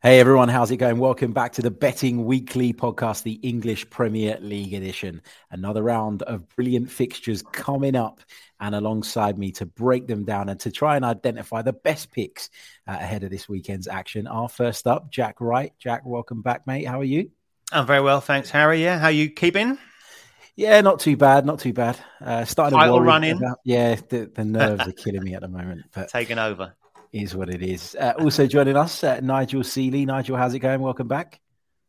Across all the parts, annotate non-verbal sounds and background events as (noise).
Hey everyone, how's it going? Welcome back to the Betting Weekly podcast, the English Premier League edition. Another round of brilliant fixtures coming up, and alongside me to break them down and to try and identify the best picks uh, ahead of this weekend's action. Our first up, Jack Wright. Jack, welcome back, mate. How are you? I'm very well, thanks, Harry. Yeah, how you keeping? Yeah, not too bad, not too bad. Uh, starting Title to running. About, yeah, the, the nerves are killing me at the moment, but (laughs) Taking over. Is what it is. Uh, also joining us, uh, Nigel Seeley. Nigel, how's it going? Welcome back.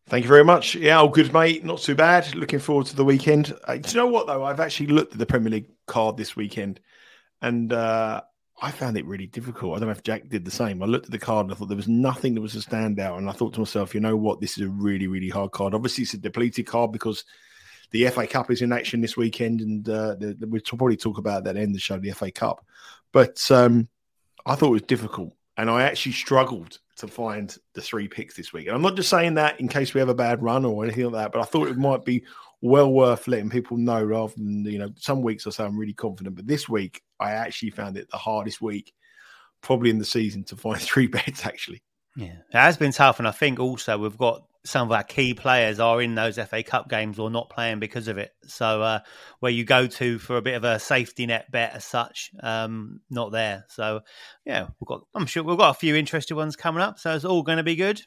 Thank you very much. Yeah, all good, mate. Not too bad. Looking forward to the weekend. Uh, do you know what though? I've actually looked at the Premier League card this weekend, and uh, I found it really difficult. I don't know if Jack did the same. I looked at the card and I thought there was nothing that was a standout, and I thought to myself, you know what? This is a really, really hard card. Obviously, it's a depleted card because the FA Cup is in action this weekend, and uh, the, the, we'll probably talk about that in the show, the FA Cup. But um, I thought it was difficult, and I actually struggled to find the three picks this week. And I'm not just saying that in case we have a bad run or anything like that, but I thought it might be well worth letting people know rather than you know some weeks I say I'm really confident, but this week I actually found it the hardest week probably in the season to find (laughs) three bets actually. Yeah, it has been tough, and I think also we've got some of our key players are in those FA Cup games or not playing because of it. So uh, where you go to for a bit of a safety net bet as such, um, not there. So yeah, we've got. I'm sure we've got a few interesting ones coming up. So it's all going to be good.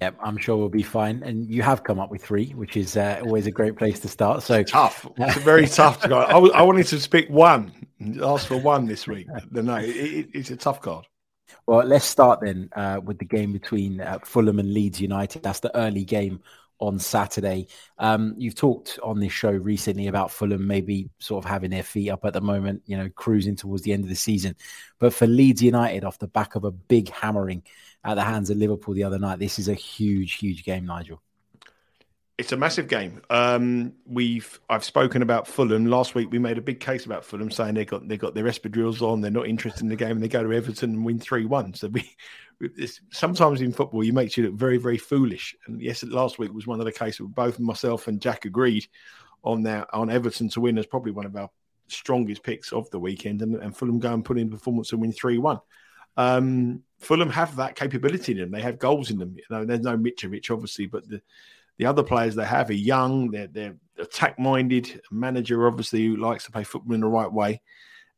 Yep, I'm sure we'll be fine. And you have come up with three, which is uh, always a great place to start. So Tough. It's very tough to go. I, I wanted to pick one, ask for one this week. No, it, it, it's a tough card. Well, let's start then uh, with the game between uh, Fulham and Leeds United. That's the early game on Saturday. Um, you've talked on this show recently about Fulham maybe sort of having their feet up at the moment, you know, cruising towards the end of the season. But for Leeds United, off the back of a big hammering at the hands of Liverpool the other night, this is a huge, huge game, Nigel. It's a massive game. Um, we've I've spoken about Fulham last week. We made a big case about Fulham, saying they got they got their espadrilles on. They're not interested in the game, and they go to Everton and win three one. So we, sometimes in football, you makes you look very very foolish. And yes, last week was one of the cases where both myself and Jack agreed on that on Everton to win as probably one of our strongest picks of the weekend, and, and Fulham go and put in performance and win three one. Um, Fulham have that capability in them. They have goals in them. You know, there's no Mitrovic, obviously, but the the other players they have are young. They're they're attack minded. Manager obviously who likes to play football in the right way.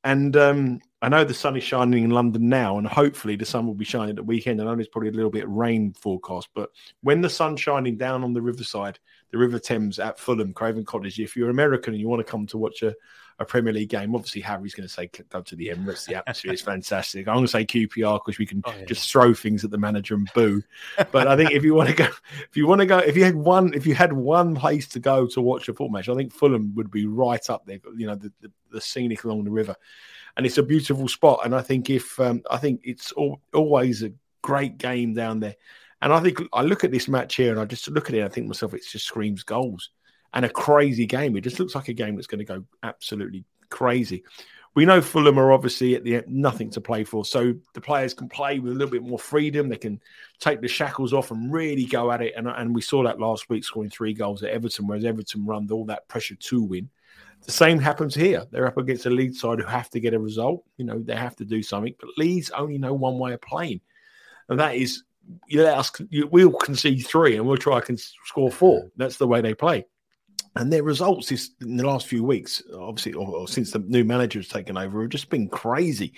And um, I know the sun is shining in London now, and hopefully the sun will be shining at the weekend. I know there's probably a little bit of rain forecast, but when the sun's shining down on the riverside, the River Thames at Fulham, Craven Cottage, if you're American and you want to come to watch a, a Premier League game, obviously Harry's going to say go to the Emirates. The atmosphere is (laughs) fantastic. I'm going to say QPR because we can Oh, yeah. just throw things at the manager and boo. But I think if you want to go, if you want to go, if you had one, if you had one place to go to watch a football match, I think Fulham would be right up there. You know, the, the, the scenic along the river, and it's a beautiful spot. And I think if um, I think it's al- always a great game down there. And I think I look at this match here and I just look at it and I think myself, it just screams goals and a crazy game. It just looks like a game that's going to go absolutely crazy. We know Fulham are obviously at the end, nothing to play for, so the players can play with a little bit more freedom. They can take the shackles off and really go at it. And, and we saw that last week, scoring three goals at Everton, whereas Everton run all that pressure to win. The same happens here. They're up against a Leeds side who have to get a result. You know, they have to do something. But Leeds only know one way of playing, and that is you let us. You, we'll concede three, and we'll try and score four. That's the way they play. And their results this, in the last few weeks, obviously, or, or since the new manager has taken over, have just been crazy,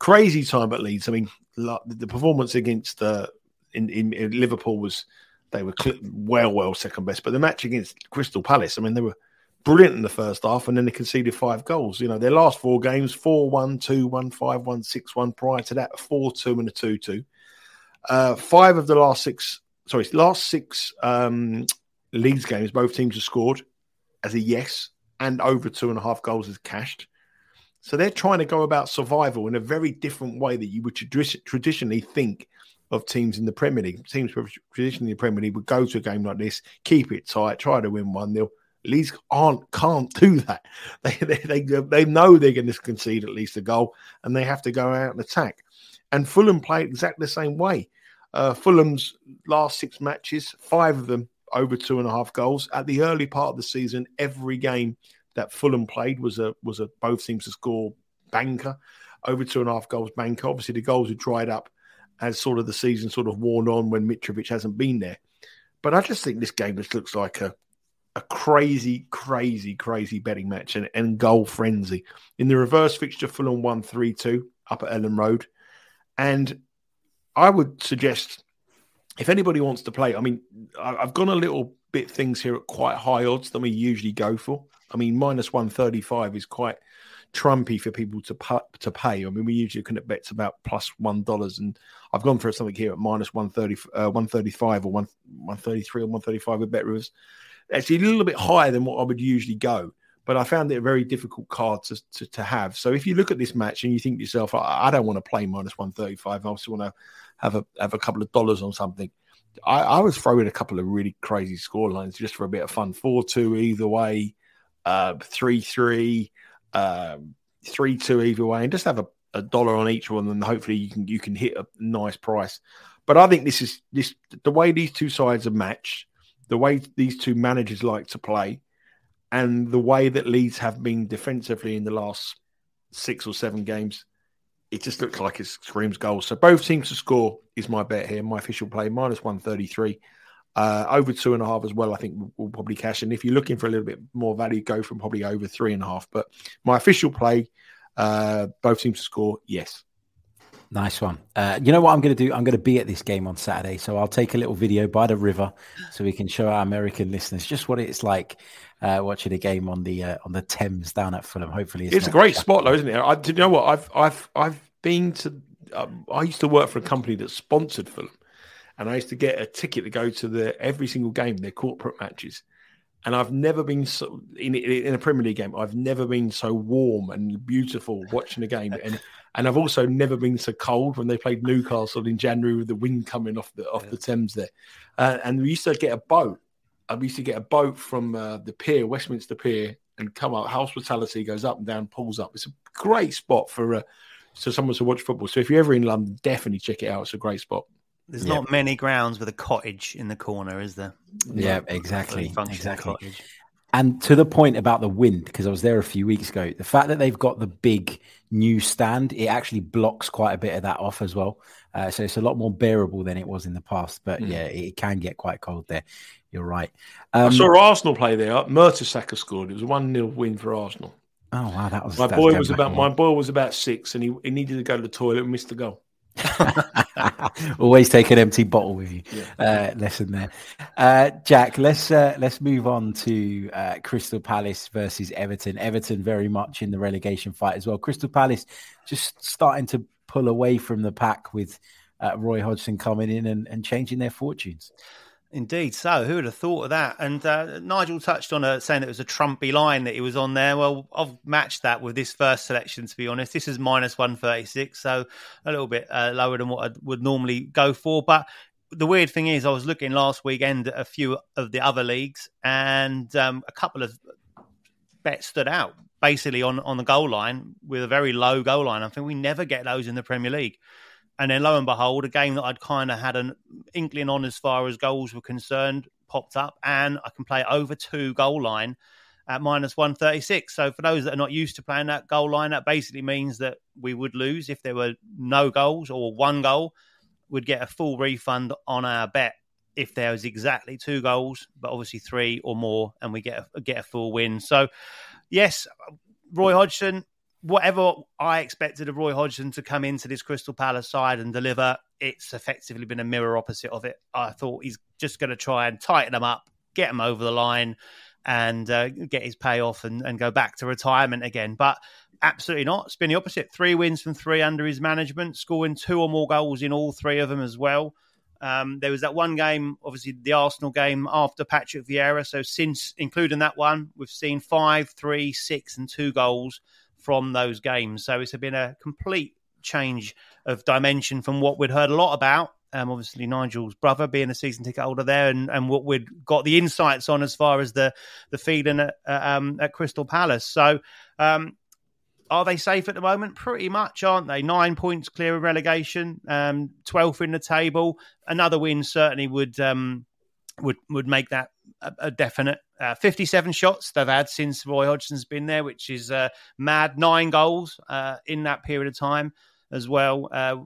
crazy time at Leeds. I mean, like, the performance against uh, in, in, in Liverpool was they were well, well second best, but the match against Crystal Palace, I mean, they were brilliant in the first half, and then they conceded five goals. You know, their last four games 4 1, 2 1, 5 1, 6 1. Prior to that, 4 2 and a 2 2. Uh, five of the last six, sorry, last six um, Leeds games, both teams have scored as a yes, and over two and a half goals is cashed. So they're trying to go about survival in a very different way that you would traditionally think of teams in the Premier League. Teams traditionally in the Premier League would go to a game like this, keep it tight, try to win one nil. Leeds aren't can't do that. (laughs) They, they they they know they're going to concede at least a goal, and they have to go out and attack. And Fulham played exactly the same way. Uh, Fulham's last six matches, five of them over two and a half goals. At the early part of the season, every game that Fulham played was a was a both teams to score banker, over two and a half goals banker. Obviously, the goals had dried up as sort of the season sort of worn on when Mitrovic hasn't been there. But I just think this game just looks like a a crazy, crazy, crazy betting match and, and goal frenzy. In the reverse fixture, Fulham 1 3 2 up at Elland Road. And I would suggest if anybody wants to play, I mean, I've gone a little bit things here at quite high odds than we usually go for. I mean, minus 135 is quite trumpy for people to to pay. I mean, we usually can at bets about plus one dollars, and I've gone for something here at minus 130, uh, 135 or 1, 133 or 135 with Bet Rivers actually a little bit higher than what I would usually go. But I found it a very difficult card to, to, to have. So if you look at this match and you think to yourself, I, I don't want to play minus 135, I also want to have a have a couple of dollars on something. I, I was throwing a couple of really crazy score lines just for a bit of fun. 4 2 either way, uh, 3 3, um, 3 2 either way, and just have a, a dollar on each one, and hopefully you can you can hit a nice price. But I think this is this the way these two sides are matched the way these two managers like to play, and the way that Leeds have been defensively in the last six or seven games, it just looks like it screams goals. So both teams to score is my bet here. My official play minus one thirty three. Uh, over two and a half as well, I think we'll probably cash. And if you're looking for a little bit more value, go from probably over three and a half. But my official play, uh, both teams to score, yes. Nice one. Uh, you know what I'm going to do? I'm going to be at this game on Saturday, so I'll take a little video by the river (gasps) so we can show our American listeners just what it's like uh, watching a game on the uh, on the Thames down at Fulham. Hopefully, it's, it's a great spot, though, isn't it? I, do you know what? I've I've I've been to. Um, I used to work for a company that sponsored Fulham, and I used to get a ticket to go to the every single game, their corporate matches and I've never been so in in a Premier League game. I've never been so warm and beautiful watching a game, and and I've also never been so cold when they played Newcastle in January with the wind coming off the off yeah. the Thames there. Uh, and we used to get a boat. I uh, used to get a boat from uh, the pier, Westminster Pier, and come up. Hospitality goes up and down, pulls up. It's a great spot for uh, so someone to watch football. So if you're ever in London, definitely check it out. It's a great spot. There's yeah. not many grounds with a cottage in the corner, is there? Yeah, exactly. Exactly. Cottage. And to the point about the wind, because I was there a few weeks ago, the fact that they've got the big new stand, it actually blocks quite a bit of that off as well. Uh, so it's a lot more bearable than it was in the past. But mm. yeah, it can get quite cold there. You're right. Um, I saw Arsenal play there. Mertesacker scored. It was a one 0 win for Arsenal. Oh wow, that was my boy was about my boy was about six, and he, he needed to go to the toilet and missed the goal. (laughs) Always take an empty bottle with you. Yeah. Uh, lesson there, uh, Jack. Let's uh, let's move on to uh, Crystal Palace versus Everton. Everton very much in the relegation fight as well. Crystal Palace just starting to pull away from the pack with uh, Roy Hodgson coming in and, and changing their fortunes. Indeed. So, who would have thought of that? And uh, Nigel touched on it, saying that it was a Trumpy line that he was on there. Well, I've matched that with this first selection, to be honest. This is minus 136, so a little bit uh, lower than what I would normally go for. But the weird thing is, I was looking last weekend at a few of the other leagues, and um, a couple of bets stood out basically on, on the goal line with a very low goal line. I think we never get those in the Premier League. And then lo and behold, a game that I'd kind of had an inkling on as far as goals were concerned popped up, and I can play over two goal line at minus 136. So for those that are not used to playing that goal line, that basically means that we would lose if there were no goals or one goal. Would get a full refund on our bet if there was exactly two goals, but obviously three or more, and we get a, get a full win. So, yes, Roy Hodgson, whatever I expected of Roy Hodgson to come into this Crystal Palace side and deliver, it's effectively been a mirror opposite of it. I thought he's just going to try and tighten them up, get them over the line, and uh, get his payoff and, and go back to retirement again. But absolutely not. It's been the opposite. Three wins from three under his management, scoring two or more goals in all three of them as well. Um, there was that one game, obviously the Arsenal game after Patrick Vieira. So since including that one, we've seen five, three, six, and two goals from those games. So it's been a complete change of dimension from what we'd heard a lot about. Um, obviously, Nigel's brother being a season ticket holder there, and, and what we'd got the insights on as far as the the feeling at, um, at Crystal Palace. So, um, are they safe at the moment? Pretty much, aren't they? Nine points clear of relegation, um, 12th in the table. Another win certainly would um, would would make that a, a definite. Uh, 57 shots they've had since Roy Hodgson's been there, which is uh, mad. Nine goals uh, in that period of time as well. Uh,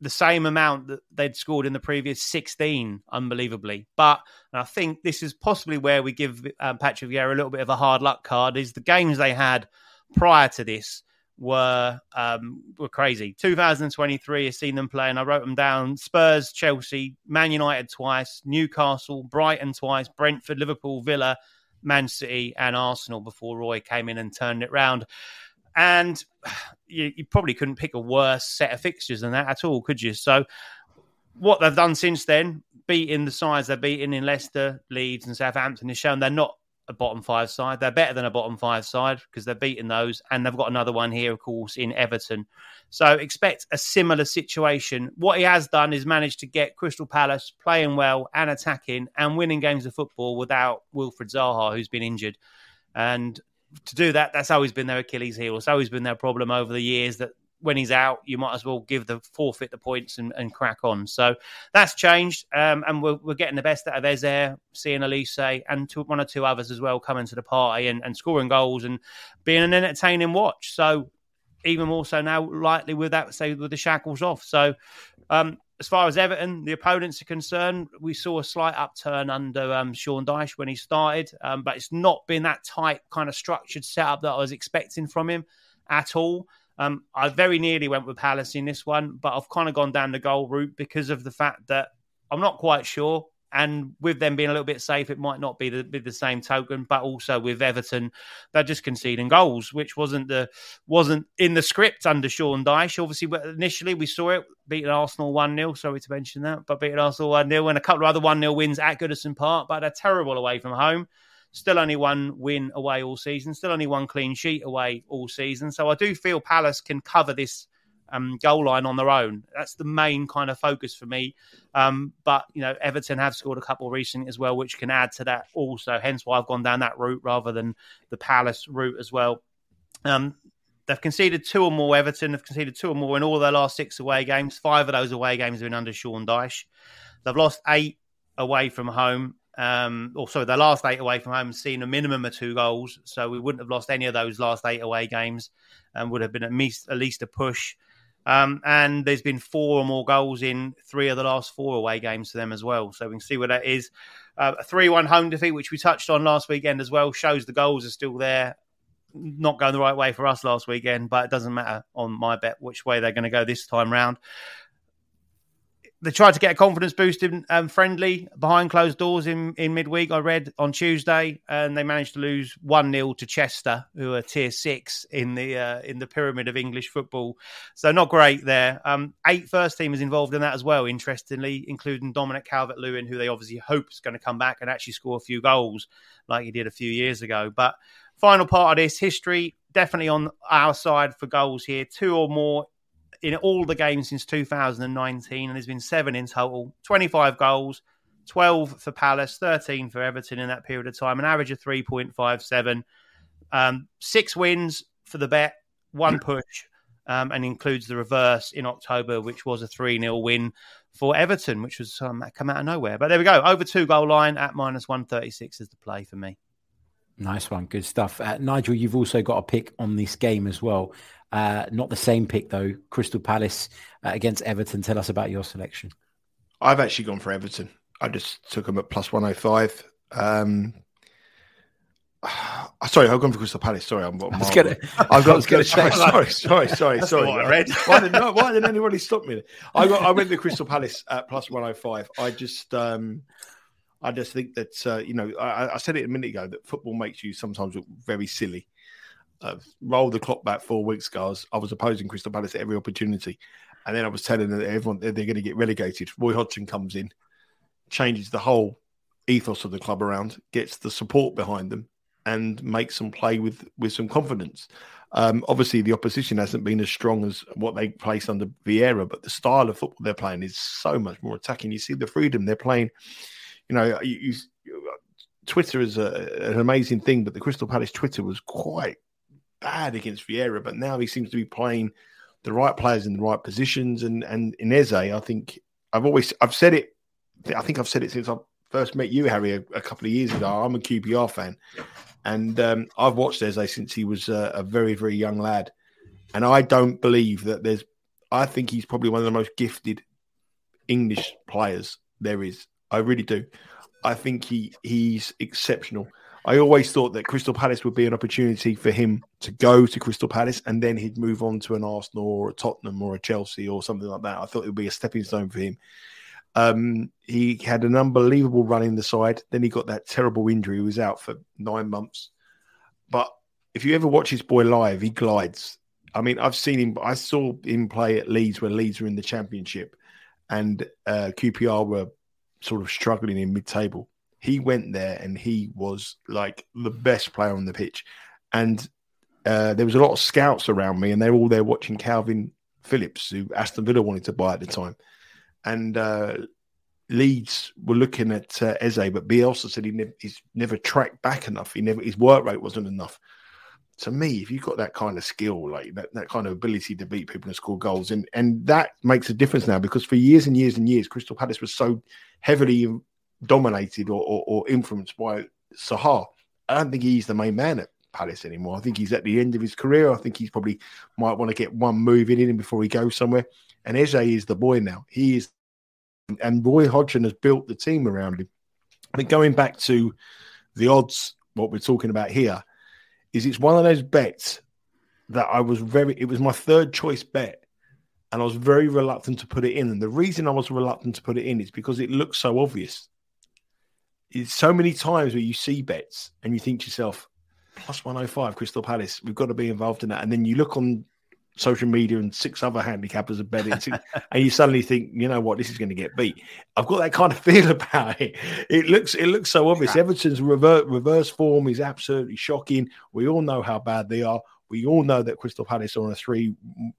the same amount that they'd scored in the previous 16, unbelievably. But I think this is possibly where we give um, Patrick Vieira a little bit of a hard luck card. Is the games they had prior to this were um, were crazy. 2023 has seen them play, and I wrote them down: Spurs, Chelsea, Man United twice, Newcastle, Brighton twice, Brentford, Liverpool, Villa, Man City, and Arsenal. Before Roy came in and turned it round, and (sighs) you, you probably couldn't pick a worse set of fixtures than that at all, could you? So, what they've done since then, beating the sides they're beating in Leicester, Leeds, and Southampton, has shown they're not a bottom five side. They're better than a bottom five side because they're beating those, and they've got another one here, of course, in Everton. So expect a similar situation. What he has done is managed to get Crystal Palace playing well and attacking and winning games of football without Wilfried Zaha, who's been injured. And to do that, that's always been their Achilles heel. It's always been their problem over the years that when he's out, you might as well give the forfeit the points and, and crack on. So that's changed, um, and we're, we're, getting the best out of Eze, seeing Olise and two, one or two others as well coming to the party and, and scoring goals and being an entertaining watch. So even more so now, likely with that, say with the shackles off. So um, as far as Everton, the opponents are concerned, we saw a slight upturn under um, Sean Dyche when he started, um, but it's not been that tight kind of structured setup that I was expecting from him at all. Um, I very nearly went with Palace in this one, but I've kind of gone down the goal route because of the fact that I'm not quite sure. And with them being a little bit safe, it might not be the, be the same token. But also with Everton, they're just conceding goals, which wasn't the wasn't in the script under Sean Dyche. Obviously, initially we saw it beating Arsenal one 0 Sorry to mention that, but beating Arsenal one 0 and a couple of other one 0 wins at Goodison Park, but they're terrible away from home. Still only one win away all season. Still only one clean sheet away all season. So I do feel Palace can cover this um, goal line on their own. That's the main kind of focus for me. Um, but you know, Everton have scored a couple recently as well, which can add to that also. Hence why I've gone down that route rather than the Palace route as well. Um, they've conceded two or more. Everton have conceded two or more in all their last six away games. Five of those away games have been under Sean Dyche. They've lost eight away from home um, or sorry, the last eight away from home seen a minimum of two goals. So we wouldn't have lost any of those last eight away games and would have been at least, at least a push. Um, and there's been four or more goals in three of the last four away games for them as well. So we can see where that is. Uh, a 3 1 home defeat, which we touched on last weekend as well, shows the goals are still there. Not going the right way for us last weekend, but it doesn't matter on my bet which way they're going to go this time round they tried to get a confidence boost in um, friendly behind closed doors in, in midweek. I read on Tuesday, and they managed to lose one 0 to Chester, who are tier six in the uh, in the pyramid of English football. So not great there. Um, eight first teamers involved in that as well. Interestingly, including Dominic Calvert Lewin, who they obviously hope is going to come back and actually score a few goals like he did a few years ago. But final part of this history definitely on our side for goals here. Two or more in all the games since 2019, and there's been seven in total 25 goals, 12 for Palace, 13 for Everton in that period of time, an average of 3.57. Um, six wins for the bet, one push, um, and includes the reverse in October, which was a 3 0 win for Everton, which was um, come out of nowhere. But there we go. Over two goal line at minus 136 is the play for me. Nice one. Good stuff. Uh, Nigel, you've also got a pick on this game as well. Uh, not the same pick though. Crystal Palace uh, against Everton. Tell us about your selection. I've actually gone for Everton. I just took them at plus one hundred five. Um, (sighs) sorry, I've gone for Crystal Palace. Sorry, I'm. (laughs) I was gonna, I've got. sorry, sorry, sorry, sorry, sorry. I read. why, didn't, why didn't anybody stop me? I got. I went to Crystal Palace at plus one hundred five. I just. Um, I just think that uh, you know I, I, said it a minute ago that football makes you sometimes look very silly. Uh, roll the clock back four weeks guys. I was, opposing Crystal Palace at every opportunity, and then I was telling them that everyone they're, they're going to get relegated. Roy Hodgson comes in, changes the whole ethos of the club around, gets the support behind them, and makes them play with with some confidence. Um, obviously, the opposition hasn't been as strong as what they placed under Vieira, but the style of football they're playing is so much more attacking. You see the freedom they're playing. You know, you, you, Twitter is a, an amazing thing, but the Crystal Palace Twitter was quite bad against Vieira, but now he seems to be playing the right players in the right positions. And and in Eze, I think I've always I've said it. I think I've said it since I first met you, Harry, a, a couple of years ago. I'm a QPR fan, and um, I've watched Eze since he was a, a, very, very young lad. And I don't believe that there's, I think he's probably one of the most gifted English players there is. I really do. I think he he's exceptional. I always thought that Crystal Palace would be an opportunity for him to go to Crystal Palace and then he'd move on to an Arsenal or a Tottenham or a Chelsea or something like that. I thought it would be a stepping stone for him. Um, he had an unbelievable run in the side. Then he got that terrible injury. He was out for nine months. But if you ever watch his boy live, he glides. I mean, I've seen him. I saw him play at Leeds when Leeds were in the Championship, and uh, QPR were sort of struggling in mid-table. He went there and he was like the best player on the pitch. And uh, there was a lot of scouts around me, and they're all there watching Kalvin Phillips, who Aston Villa wanted to buy at the time and uh, Leeds were looking at uh, Eze, but Bielsa said he never, he's never tracked back enough. He never his work rate wasn't enough. To me, if you've got that kind of skill, like that, that kind of ability to beat people and score goals, and and that makes a difference now because for years and years and years, Crystal Palace was so heavily dominated or, or, or influenced by Zaha. I don't think he's the main man at Palace anymore. I think he's at the end of his career. I think he's probably might want to get one move in him before he goes somewhere. And Eze is the boy now. He is, and Roy Hodgson has built the team around him. But going back to the odds, what we're talking about here, is it's one of those bets that I was very, it was my third choice bet. And I was very reluctant to put it in. And the reason I was reluctant to put it in is because it looks so obvious. It's so many times where you see bets and you think to yourself, plus 105 Crystal Palace, we've got to be involved in that. And then you look on social media and six other handicappers are betting, (laughs) and you suddenly think, you know what, this is going to get beat. I've got that kind of (laughs) feel about it. It looks it looks so obvious. Everton's reverse reverse form is absolutely shocking. We all know how bad they are. We all know that Crystal Palace are on a three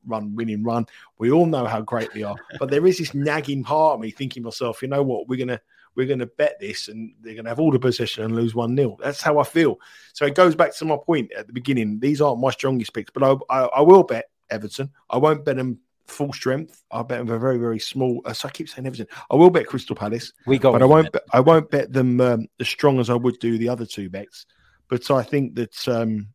run winning run. We all know how great they are. But there is this nagging part of me thinking myself, you know what, we're gonna we're gonna bet this and they're gonna have all the possession and lose one 0 That's how I feel. So it goes back to my point at the beginning. These aren't my strongest picks, but I, I, I will bet Everton. I won't bet them full strength. I'll bet them a very, very small. Uh, so I keep saying Everton. I will bet Crystal Palace. We got, but I won't. Bet, I won't bet them um, as strong as I would do the other two bets. But I think that um,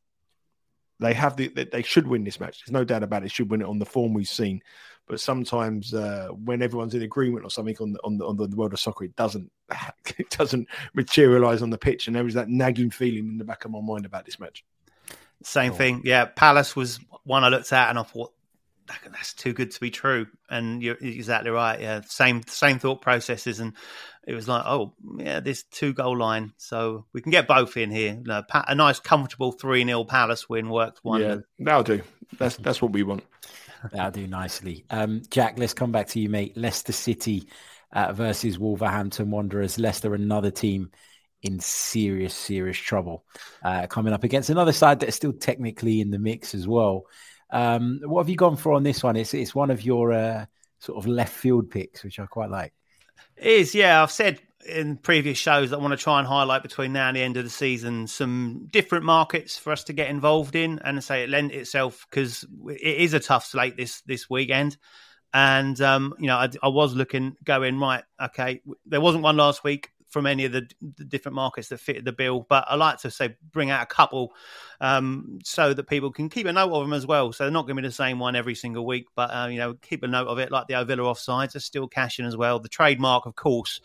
they have the. They should win this match. There's no doubt about it. Should win it on the form we've seen. But sometimes uh, when everyone's in agreement or something on the, on the, on the world of soccer, it doesn't (laughs) it doesn't materialize on the pitch, and there is that nagging feeling in the back of my mind about this match. Same thing. Yeah, Palace was one I looked at and I thought that's too good to be true. And you're exactly right. Yeah, same same thought processes, and it was like, oh yeah, this two goal line, so we can get both in here. a nice, comfortable three 0 Palace win worked one. Yeah, that'll do. That's that's what we want. That'll do nicely. Um, Jack, let's come back to you, mate. Leicester City uh, versus Wolverhampton Wanderers. Leicester, another team in serious, serious trouble uh, coming up against another side that is still technically in the mix as well. Um, what have you gone for on this one? It's it's one of your uh, sort of left field picks, which I quite like. It is, yeah. I've said in previous shows that I want to try and highlight between now and the end of the season some different markets for us to get involved in, and say it lent itself because it is a tough slate this this weekend. And um, you know, I, I was looking, going right. Okay, there wasn't one last week from any of the, the, different markets that fit the bill. But I like to say bring out a couple um, so that people can keep a note of them as well. So they're not going to be the same one every single week, but uh, you know keep a note of it. Like the Ovilla offsides are still cashing as well. The trademark, of course,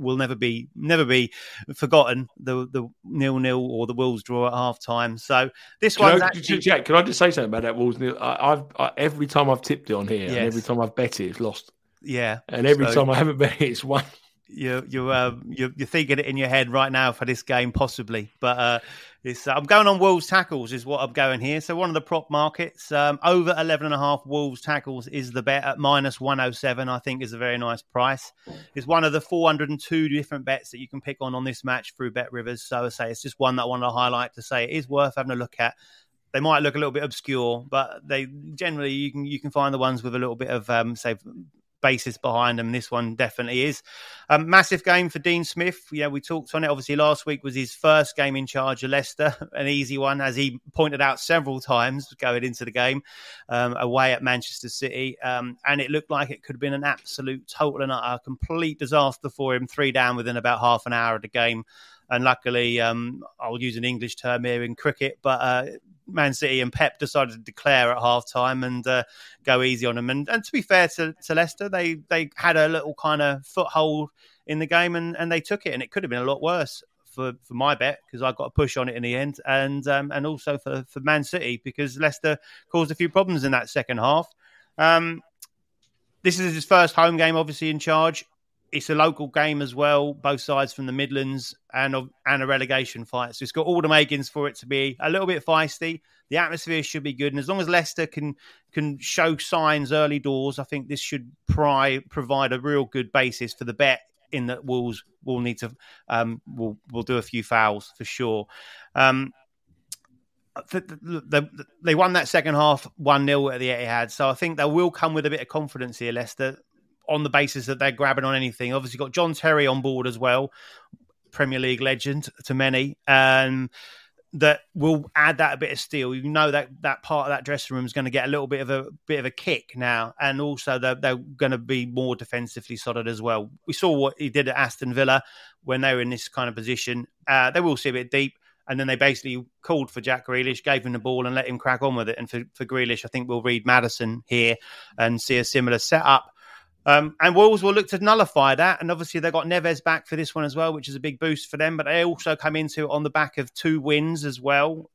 will never be never be forgotten. The the nil nil or the Wolves draw at half time. So this one, actually... Jack, can I just say something about that Wolves nil? I, have I, every time I've tipped it on here, yes. and every time I've bet it, it's lost. Yeah, and every so... time I haven't bet it, it's won. You're you're, uh, you're, you're thinking it in your head right now for this game, possibly. But uh, it's, I'm going on Wolves tackles is what I'm going here. So one of the prop markets um, over 11 and a half Wolves tackles is the bet at minus 107. I think is a very nice price. It's one of the 402 different bets that you can pick on on this match through Bet Rivers. So I say it's just one that I want to highlight to say it is worth having a look at they might look a little bit obscure, but they generally you can you can find the ones with a little bit of um, say basis behind them. This one definitely is. Um, massive game for Dean Smith. Yeah, we talked on it. Obviously, last week was his first game in charge of Leicester, (laughs) an easy one, as he pointed out several times going into the game um, away at Manchester City. Um, and it looked like it could have been an absolute total and utter complete disaster for him. Three down within about half an hour of the game. And luckily, um, I'll use an English term here in cricket, but uh, Man City and Pep decided to declare at half time and uh, go easy on them. And, and to be fair to, to Leicester, they they had a little kind of foothold in the game and, and they took it. And it could have been a lot worse for, for my bet because I got a push on it in the end, and um, and also for, for Man City because Leicester caused a few problems in that second half. Um, this is his first home game, obviously in charge it's a local game as well, both sides from the Midlands and and a relegation fight. So it's got all the makings for it to be a little bit feisty. The atmosphere should be good, and as long as Leicester can can show signs early doors, I think this should pry, provide a real good basis for the bet. In that Wolves will need to um, will will do a few fouls for sure. Um, they, they won that second half 1 0 at the Etihad. So I think they will come with a bit of confidence here, Leicester on the basis that they're grabbing on anything. Obviously, got John Terry on board as well, Premier League legend to many. Um, that will add that a bit of steel. You know that that part of that dressing room is going to get a little bit of a bit of a kick now, and also they're, they're going to be more defensively solid as well. We saw what he did at Aston Villa when they were in this kind of position. Uh, they will see a bit deep, and then they basically called for Jack Grealish, gave him the ball, and let him crack on with it. And for, for Grealish, I think we'll read Maddison here and see a similar setup. Um, and Wolves will look to nullify that. And obviously, they've got Neves back for this one as well, which is a big boost for them. But they also come into it on the back of two wins as well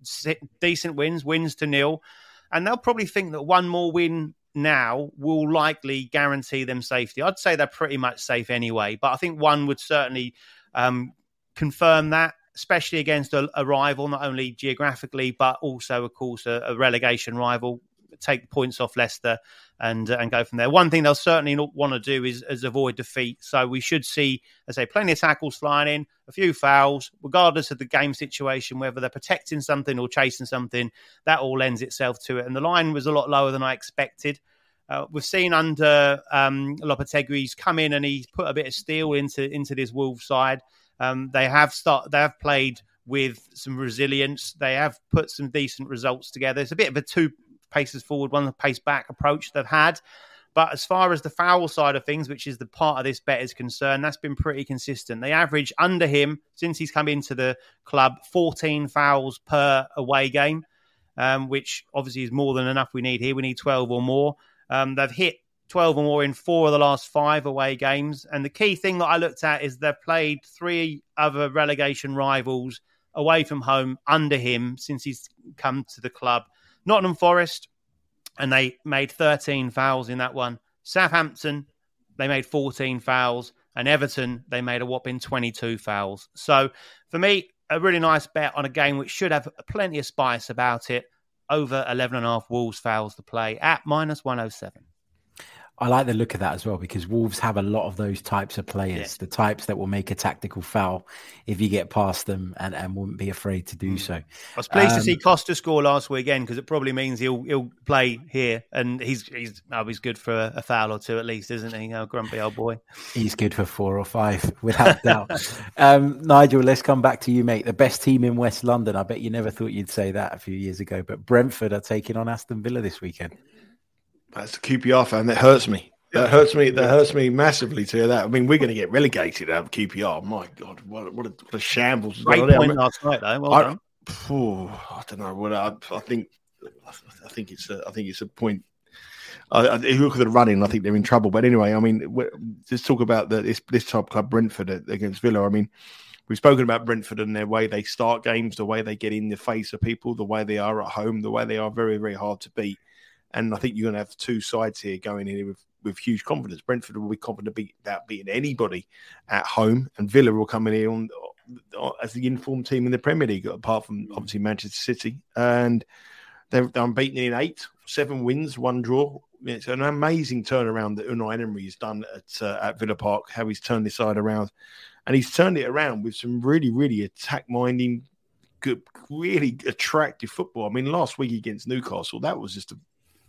decent wins, wins to nil. And they'll probably think that one more win now will likely guarantee them safety. I'd say they're pretty much safe anyway, but I think one would certainly um, confirm that, especially against a, a, rival, not only geographically, but also, of course, a, a relegation rival take points off Leicester and uh, and go from there. One thing they'll certainly not want to do is, is avoid defeat. So we should see, as I say, plenty of tackles flying in, a few fouls, regardless of the game situation, whether they're protecting something or chasing something. That all lends itself to it. And the line was a lot lower than I expected. Uh, we've seen under um, Lopetegui's come in and he's put a bit of steel into into this Wolves side. Um, they have start they have played with some resilience. They have put some decent results together. It's a bit of a two paces forward, one pace back approach they've had. But as far as the foul side of things, which is the part of this bet is concerned, that's been pretty consistent. They average under him since he's come into the club 14 fouls per away game, um, which obviously is more than enough we need here. We need 12 or more. Um, they've hit 12 or more in four of the last five away games. And the key thing that I looked at is they've played three other relegation rivals away from home under him since he's come to the club. Nottingham Forest, and they made 13 fouls in that one. Southampton, they made 14 fouls. And Everton, they made a whopping 22 fouls. So for me, a really nice bet on a game which should have plenty of spice about it. Over 11 and a half Wolves fouls to play at minus 107. I like the look of that as well because Wolves have a lot of those types of players, yeah. the types that will make a tactical foul if you get past them and, and won't be afraid to do hmm. so. I was pleased um, to see um, Costa score last weekend because it probably means he'll he'll play here and he's he's oh, he's good for a, a, foul or two at least, isn't he? Oh, grumpy old boy. He's good for four or five (laughs) without doubt. um, Nigel, let's come back to you, mate. The best team in West London. I bet you never thought you'd say that a few years ago, but Brentford are taking on Aston Villa this weekend. That's a QPR fan. That hurts me. That hurts me. That hurts me massively to hear that. I mean, we're going to get relegated out of QPR. My God, what, what, a, what a shambles! Great point I mean, last night, though. Well I. Oh, I don't know. What I, I, think. I think it's. A, I think it's a point. I, if you look at the running, I think they're in trouble. But anyway, I mean, just talk about the, this this top club Brentford uh, against Villa. I mean, we've spoken about Brentford and their way they start games, the way they get in the face of people, the way they are at home, the way they are very very hard to beat And I think you're going to have two sides here going in with, with huge confidence. Brentford will be confident about beating anybody at home, and Villa will come in here on, on, as the informed team in the Premier League, apart from obviously Manchester City. And they're, they're unbeaten in eight, seven wins, one draw. It's an amazing turnaround that Unai Emery has done at uh, at Villa Park. How he's turned this side around, and he's turned it around with some really, really attack minding, good, really attractive football. I mean, last week against Newcastle, that was just a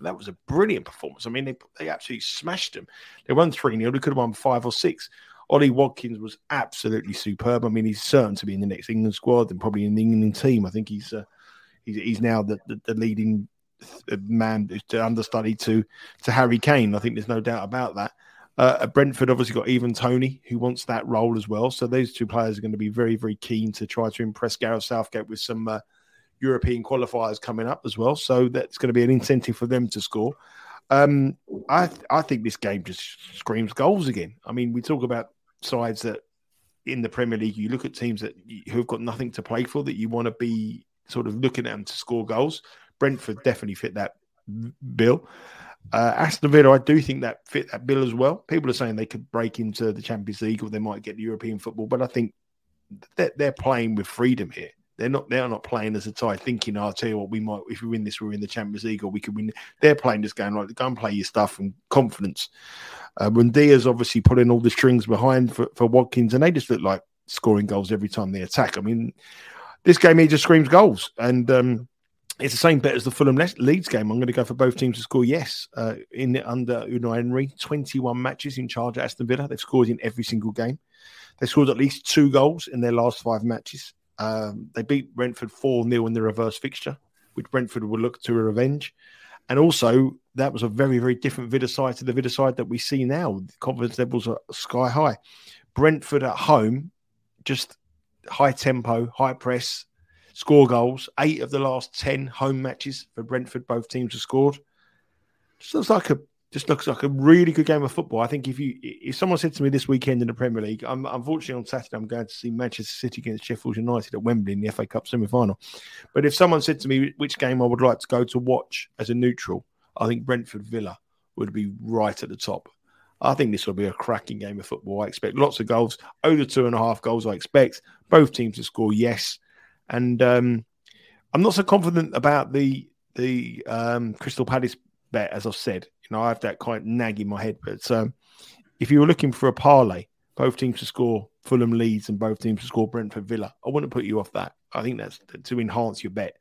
that was a brilliant performance. I mean, they they absolutely smashed them. They won three 0 They could have won five or six. Ollie Watkins was absolutely superb. I mean, he's certain to be in the next England squad and probably in the England team. I think he's uh, he's, he's now the, the, the leading man to understudy to to Harry Kane. I think there's no doubt about that. Uh, Brentford obviously got Ivan Toney, who wants that role as well. So those two players are going to be very, very keen to try to impress Gareth Southgate with some uh, European qualifiers coming up as well. So that's going to be an incentive for them to score. Um, I I think this game just screams goals again. I mean, we talk about sides that in the Premier League, you look at teams that who've got nothing to play for that you want to be sort of looking at them to score goals. Brentford definitely fit that bill. Uh, Aston Villa, I do think that fit that bill as well. People are saying they could break into the Champions League or they might get the European football, but I think they're, they're playing with freedom here. They're not. They're not playing as a tie, thinking, oh, "I'll tell you what, we might if we win this, we're in the Champions League, or we could win." They're playing just going like, "Go and play your stuff and confidence." Uh, Diaz obviously putting all the strings behind for, for Watkins, and they just look like scoring goals every time they attack. I mean, this game here just screams goals, and um, it's the same bet as the Fulham Leeds game. I'm going to go for both teams to score yes uh, in under Unai Emery. 21 matches in charge at Aston Villa. They've scored in every single game. They scored at least two goals in their last five matches. Um, they beat Brentford 4 0 in the reverse fixture, which Brentford will look to revenge. And also, that was a very, very different Villa side to the Villa side that we see now. The confidence levels are sky high. Brentford at home, just high tempo, high press, score goals. Eight of the last ten home matches for Brentford, both teams have scored. Just looks like a just looks like a really good game of football. I think if you if someone said to me this weekend in the Premier League, I'm unfortunately on Saturday I'm going to see Manchester City against Sheffield United at Wembley in the FA Cup semi final. But if someone said to me which game I would like to go to watch as a neutral, I think Brentford Villa would be right at the top. I think this will be a cracking game of football. I expect lots of goals, over two and a half goals. I expect both teams to score. Yes, and um, I'm not so confident about the the um, Crystal Palace bet, as I've said. You know, I have that kind of nag in my head. But um, if you were looking for a parlay, both teams to score Fulham Leeds and both teams to score Brentford Villa, I wouldn't put you off that. I think that's to enhance your bet.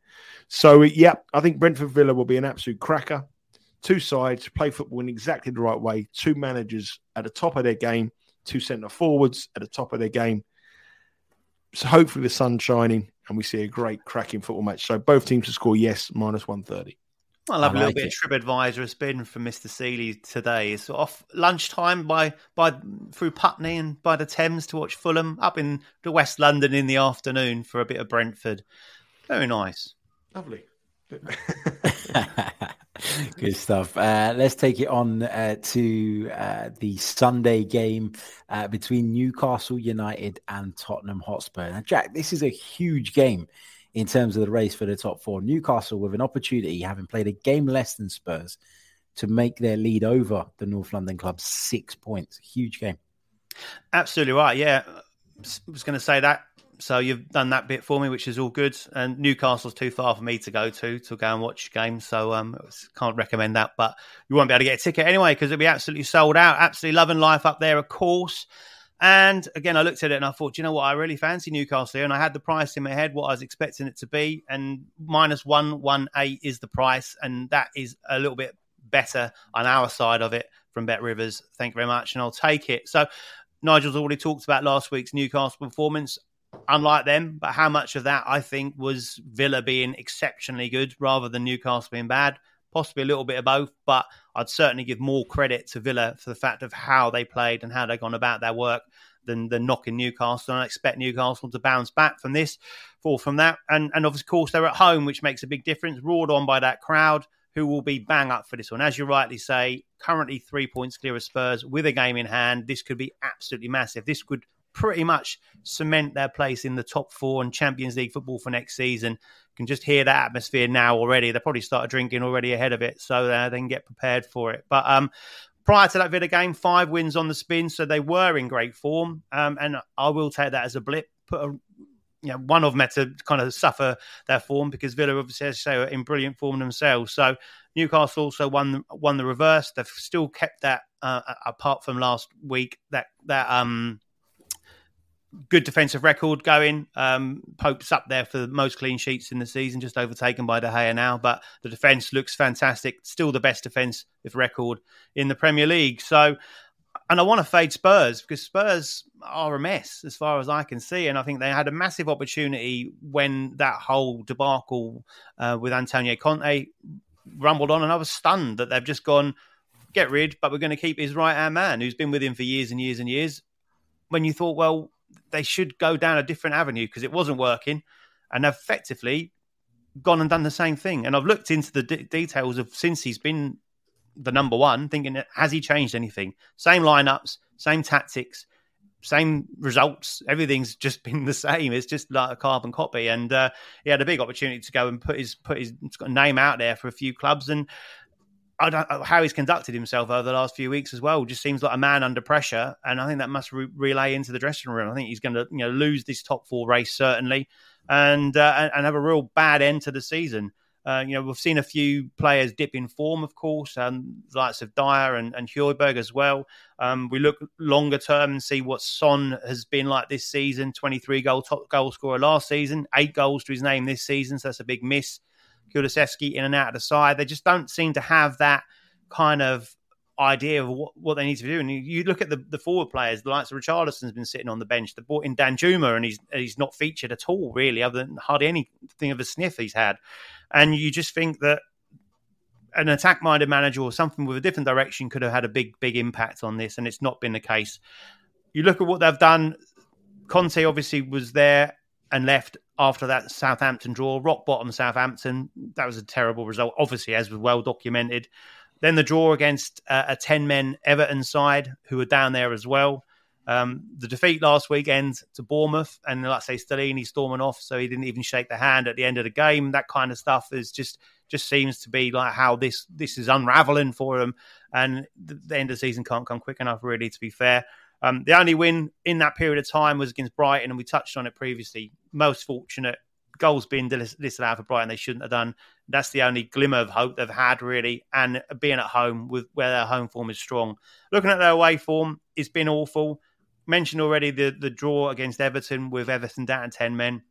So, yeah, I think Brentford Villa will be an absolute cracker. Two sides play football in exactly the right way. Two managers at the top of their game. Two centre forwards at the top of their game. So hopefully the sun's shining and we see a great cracking football match. So both teams to score yes, minus 130. I love a little bit it. of TripAdvisor has been from Mr. Seeley today. It's off lunchtime by by through Putney and by the Thames to watch Fulham up in the West London in the afternoon for a bit of Brentford. Very nice. Lovely. (laughs) Good stuff. Uh, let's take it on uh, to uh, the Sunday game uh, between Newcastle United and Tottenham Hotspur. Now, Jack, this is a huge game in terms of the race for the top four. Newcastle with an opportunity, having played a game less than Spurs, to make their lead over the North London club six points. Huge game. Absolutely right. Yeah, I was going to say that so you've done that bit for me, which is all good. And Newcastle's too far for me to go to to go and watch games, so um, can't recommend that. But you won't be able to get a ticket anyway because it'll be absolutely sold out. Absolutely loving life up there, of course. And again, I looked at it and I thought, you know what, I really fancy Newcastle here, and I had the price in my head, what I was expecting it to be, and minus one one eight is the price, and that is a little bit better on our side of it from Bet Rivers. Thank you very much, and I'll take it. So Nigel's already talked about last week's Newcastle performance unlike them. But how much of that I think was Villa being exceptionally good rather than Newcastle being bad? Possibly a little bit of both, but I'd certainly give more credit to Villa for the fact of how they played and how they've gone about their work than, than knocking Newcastle. And I expect Newcastle to bounce back from this, fall from that. And, and of course, they're at home, which makes a big difference, roared on by that crowd who will be bang up for this one. As you rightly say, currently three points clear of Spurs with a game in hand. This could be absolutely massive. This could pretty much cement their place in the top four and Champions League football for next season. You can just hear that atmosphere now already. They probably started drinking already ahead of it, so uh, they can get prepared for it. But um, prior to that Villa game, five wins on the spin, so they were in great form. Um, and I will take that as a blip. Put a you know, one of them had to kind of suffer their form because Villa, obviously, as say, are in brilliant form themselves. So Newcastle also won won the reverse. They've still kept that uh, apart from last week. That that um good defensive record going. Um, Pope's up there for the most clean sheets in the season, just overtaken by De Gea now. But the defence looks fantastic. Still the best defence record in the Premier League. So and I want to fade Spurs because Spurs are a mess as far as I can see. And I think they had a massive opportunity when that whole debacle uh, with Antonio Conte rumbled on. And I was stunned that they've just gone, get rid, but we're going to keep his right hand man who's been with him for years and years and years. When you thought, well, they should go down a different avenue because it wasn't working. And effectively gone and done the same thing. And I've looked into the d- details of since he's been the number one, thinking, has he changed anything? Same lineups, same tactics, same results. Everything's just (laughs) been the same. It's just like a carbon copy. And uh, he had a big opportunity to go and put his put his name out there for a few clubs. And I don't know how he's conducted himself over the last few weeks as well. Just seems like a man under pressure, and I think that must re- relay into the dressing room. I think he's going to you know lose this top four race certainly, and uh, and have a real bad end to the season. Uh, you know, we've seen a few players dip in form, of course, um, the likes of Dier and, and Højbjerg as well. Um, we look longer term and see what Son has been like this season 23 goal, top goal scorer last season, eight goals to his name this season. So that's a big miss. Kulusevski in and out of the side. They just don't seem to have that kind of idea of what, what they need to do. And you, look at the, the forward players, the likes of Richarlison's been sitting on the bench. They brought in Danjuma and he's he's not featured at all, really, other than hardly anything of a sniff he's had and you just think that an attack minded manager or something with a different direction could have had a big, big impact on this, and it's not been the case. You look at what they've done. Conte obviously was there and left after that Southampton draw, rock bottom Southampton. That was a terrible result, obviously, as was well documented. Then the draw against uh, a 10 men Everton side who were down there as well. Um, the defeat last weekend to Bournemouth, and like I say, Stellini storming off, so he didn't even shake the hand at the end of the game. That kind of stuff is just just seems to be like how this this is unraveling for them, and the, the end of the season can't come quick enough. Really, to be fair, um, the only win in that period of time was against Brighton, and we touched on it previously. Most fortunate goals being disallowed for Brighton, they shouldn't have done. That's the only glimmer of hope they've had, really, and being at home with where their home form is strong. Looking at their away form, it's been awful mentioned already the the draw against Everton with Everton down ten men.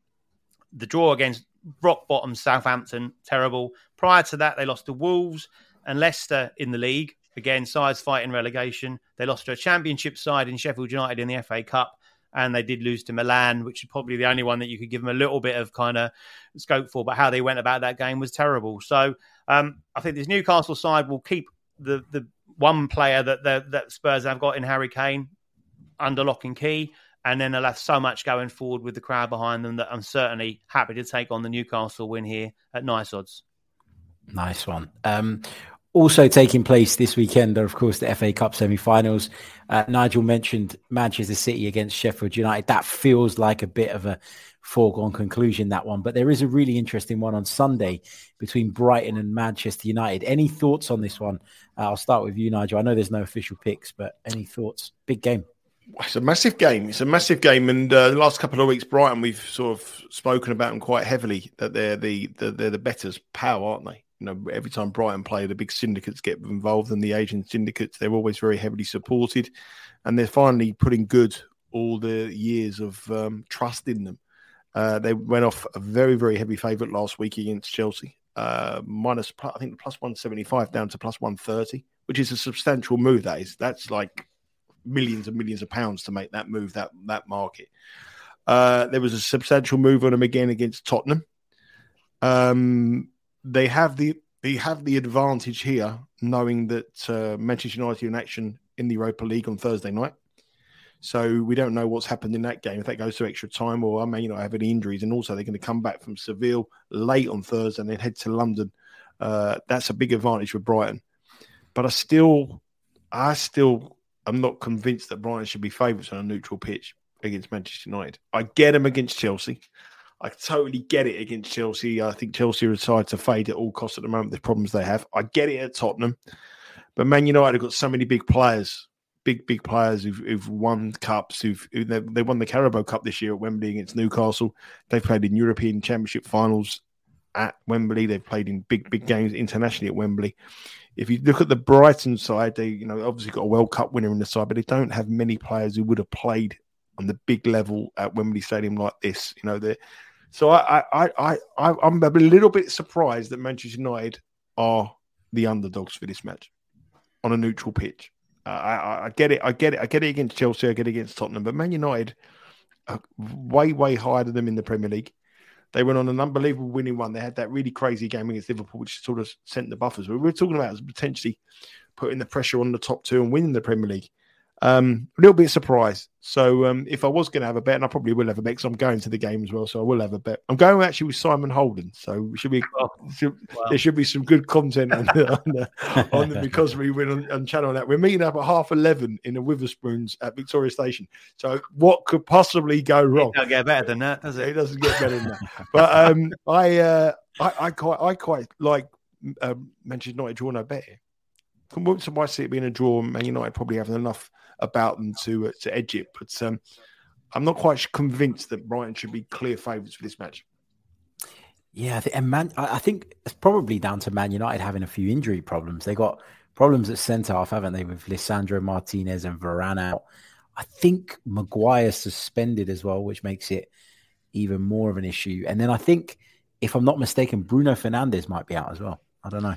The draw against rock bottom Southampton, terrible. Prior to that, they lost to Wolves and Leicester in the league. Again, sides fighting relegation. They lost to a championship side in Sheffield United in the FA Cup, and they did lose to Milan, which is probably the only one that you could give them a little bit of kind of scope for. But how they went about that game was terrible. So um, I think this Newcastle side will keep the the one player that that Spurs have got in Harry Kane under lock and key. And then they'll have so much going forward with the crowd behind them that I'm certainly happy to take on the Newcastle win here at nice odds. Nice one. Um, also taking place this weekend are, of course, the FA Cup semi-finals. Uh, Nigel mentioned Manchester City against Sheffield United. That feels like a bit of a foregone conclusion, that one. But there is a really interesting one on Sunday between Brighton and Manchester United. Any thoughts on this one? Uh, I'll start with you, Nigel. I know there's no official picks, but any thoughts? Big game. It's a massive game. It's a massive game, and uh, the last couple of weeks, Brighton, we've sort of spoken about them quite heavily. That they're the, the they're the better power, aren't they? You know, every time Brighton play, the big syndicates get involved, and the Asian syndicates they're always very heavily supported, and they're finally putting good all the years of um, trust in them. Uh, they went off a very very heavy favourite last week against Chelsea, uh, minus I think plus one seventy five down to plus one thirty, which is a substantial move. That is that's like millions and millions of pounds to make that move that that market. Uh, there was a substantial move on them again against Tottenham. Um, they have the they have the advantage here, knowing that uh, Manchester United are in action in the Europa League on Thursday night. So we don't know what's happened in that game. If that goes to extra time, or I may not have any injuries, and also they're going to come back from Seville late on Thursday and then head to London. Uh, that's a big advantage for Brighton. But I still, I still I'm not convinced that Brighton should be favourites on a neutral pitch. against Manchester United. I get them against Chelsea. I totally get it against Chelsea. I think Chelsea are decided to fade at all costs at the moment. The problems they have. I get it at Tottenham, but Man United have got so many big players, big big players who've, who've won cups. Who've, who they won the Carabao Cup this year at Wembley against Newcastle. They've played in European Championship finals at Wembley. They've played in big big games internationally at Wembley. If you look at the Brighton side, they you know obviously got a World Cup winner in the side, but they don't have many players who would have played on the big level at Wembley Stadium like this. You know, they so I, I, I, I, I'm a little bit surprised that Manchester United are the underdogs for this match on a neutral pitch. Uh, I, I get it, I get it, I get it against Chelsea, I get it against Tottenham, but Man United are way, way higher than them in the Premier League. They went on an unbelievable winning run. They had that really crazy game against Liverpool, which sort of sent the buffers. We're talking about potentially putting the pressure on the top two and winning the Premier League. Um, a little bit surprised. So um, if I was going to have a bet, and I probably will have a bet because I'm going to the game as well, so I will have a bet. I'm going actually with Simon Holden, so should be oh, should, wow. there should be some good content on the, on the, (laughs) on the because we win on, on channel that we're meeting up at half eleven in the Wetherspoons at Victoria Station. So what could possibly go wrong? It don't get better than that, does it? It doesn't get better than that. But um, I, uh, I I quite I quite like um, Manchester United draw no better. I see it being a draw, Man United probably having enough about them to uh, to edge it. But um, I'm not quite convinced that Brighton should be clear favourites for this match. Yeah, I think, and Man, I think it's probably down to Man United having a few injury problems. They got problems at centre half, haven't they, with Lisandro Martinez and Varane out. I think Maguire suspended as well, which makes it even more of an issue. And then I think, if I'm not mistaken, Bruno Fernandes might be out as well. I don't know.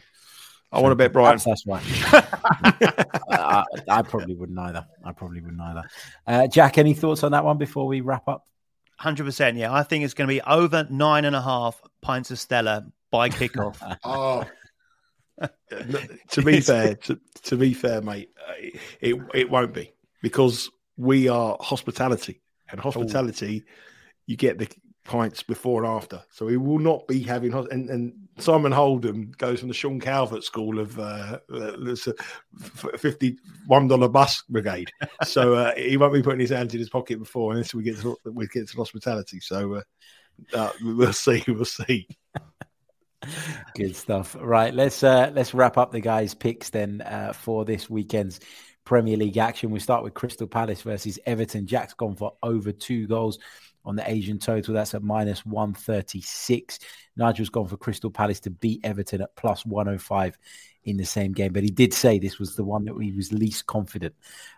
I want to bet Brian. That's, that's (laughs) I, I, probably wouldn't either. I probably wouldn't either. Uh, Jack, any thoughts on that one before we wrap up? Hundred percent. Yeah, I think it's going to be over nine and a half pints of Stella by kickoff. (laughs) oh, (laughs) to be fair, to, to, be fair, mate, uh, it it won't be because we are hospitality, and hospitality, Ooh. you get the pints before and after. So he will not be having. And, and Simon Holden goes from the Sean Calvert school of uh, uh, fifty-one dollar bus brigade. (laughs) So uh, he won't be putting his hands in his pocket before until we get to, we get to hospitality. So uh, uh, we'll (laughs) see. We'll see. Good stuff. Right, let's uh, let's wrap up the guys' picks then uh, for this weekend's Premier League action. We start with Crystal Palace versus Everton. Jack's gone for over two goals on the Asian total. That's at minus 136. Nigel's gone for Crystal Palace to beat Everton at plus 105 in the same game. But he did say this was the one that he was least confident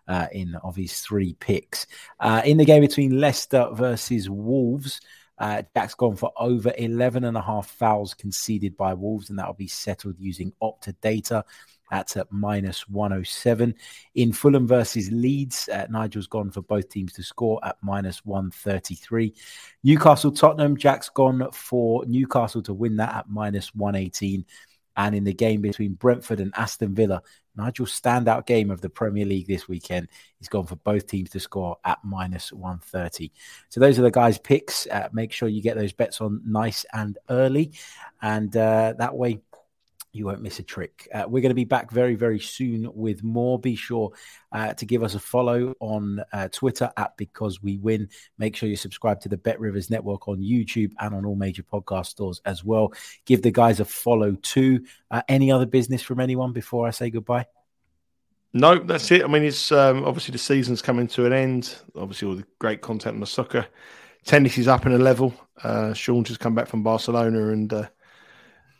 uh, in of his three picks. Uh, in the game between Leicester versus Wolves, uh, Jack's gone for over 11 and a half fouls conceded by Wolves, and that'll be settled using Opta data. At minus 107. In Fulham versus Leeds, uh, Nigel's gone for both teams to score at minus 133. Newcastle Tottenham, Jack's gone for Newcastle to win that at minus 118. And in the game between Brentford and Aston Villa, Nigel's standout game of the Premier League this weekend, he's gone for both teams to score at minus 130. So those are the guys' picks. Uh, make sure you get those bets on nice and early. And uh, that way, you won't miss a trick. Uh, we're going to be back very, very soon with more. Be sure uh, to give us a follow on uh, Twitter at Because We Win. Make sure you subscribe to the BetRivers Network on YouTube and on all major podcast stores as well. Give the guys a follow too. Uh, any other business from anyone before I say goodbye? No, that's it. I mean, it's um, obviously the season's coming to an end. Obviously, all the great content on the soccer. Tennis is up in a level. Uh, Sean just come back from Barcelona and uh,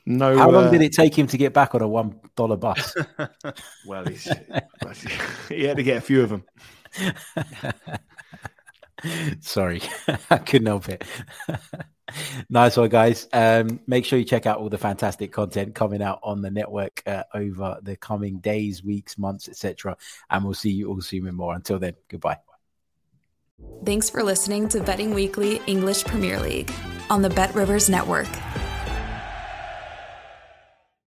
no. How long uh, did it take him to get back on a one dollar bus? (laughs) well, (laughs) he had to get a few of them. Sorry, (laughs) I couldn't help it. nice one, guys. Um, make sure you check out all the fantastic content coming out on the network uh, over the coming days, weeks, months, etc. And we'll see you all soon with more. Until then, goodbye. Thanks for listening to Betting Weekly English Premier League on the BetRivers Network.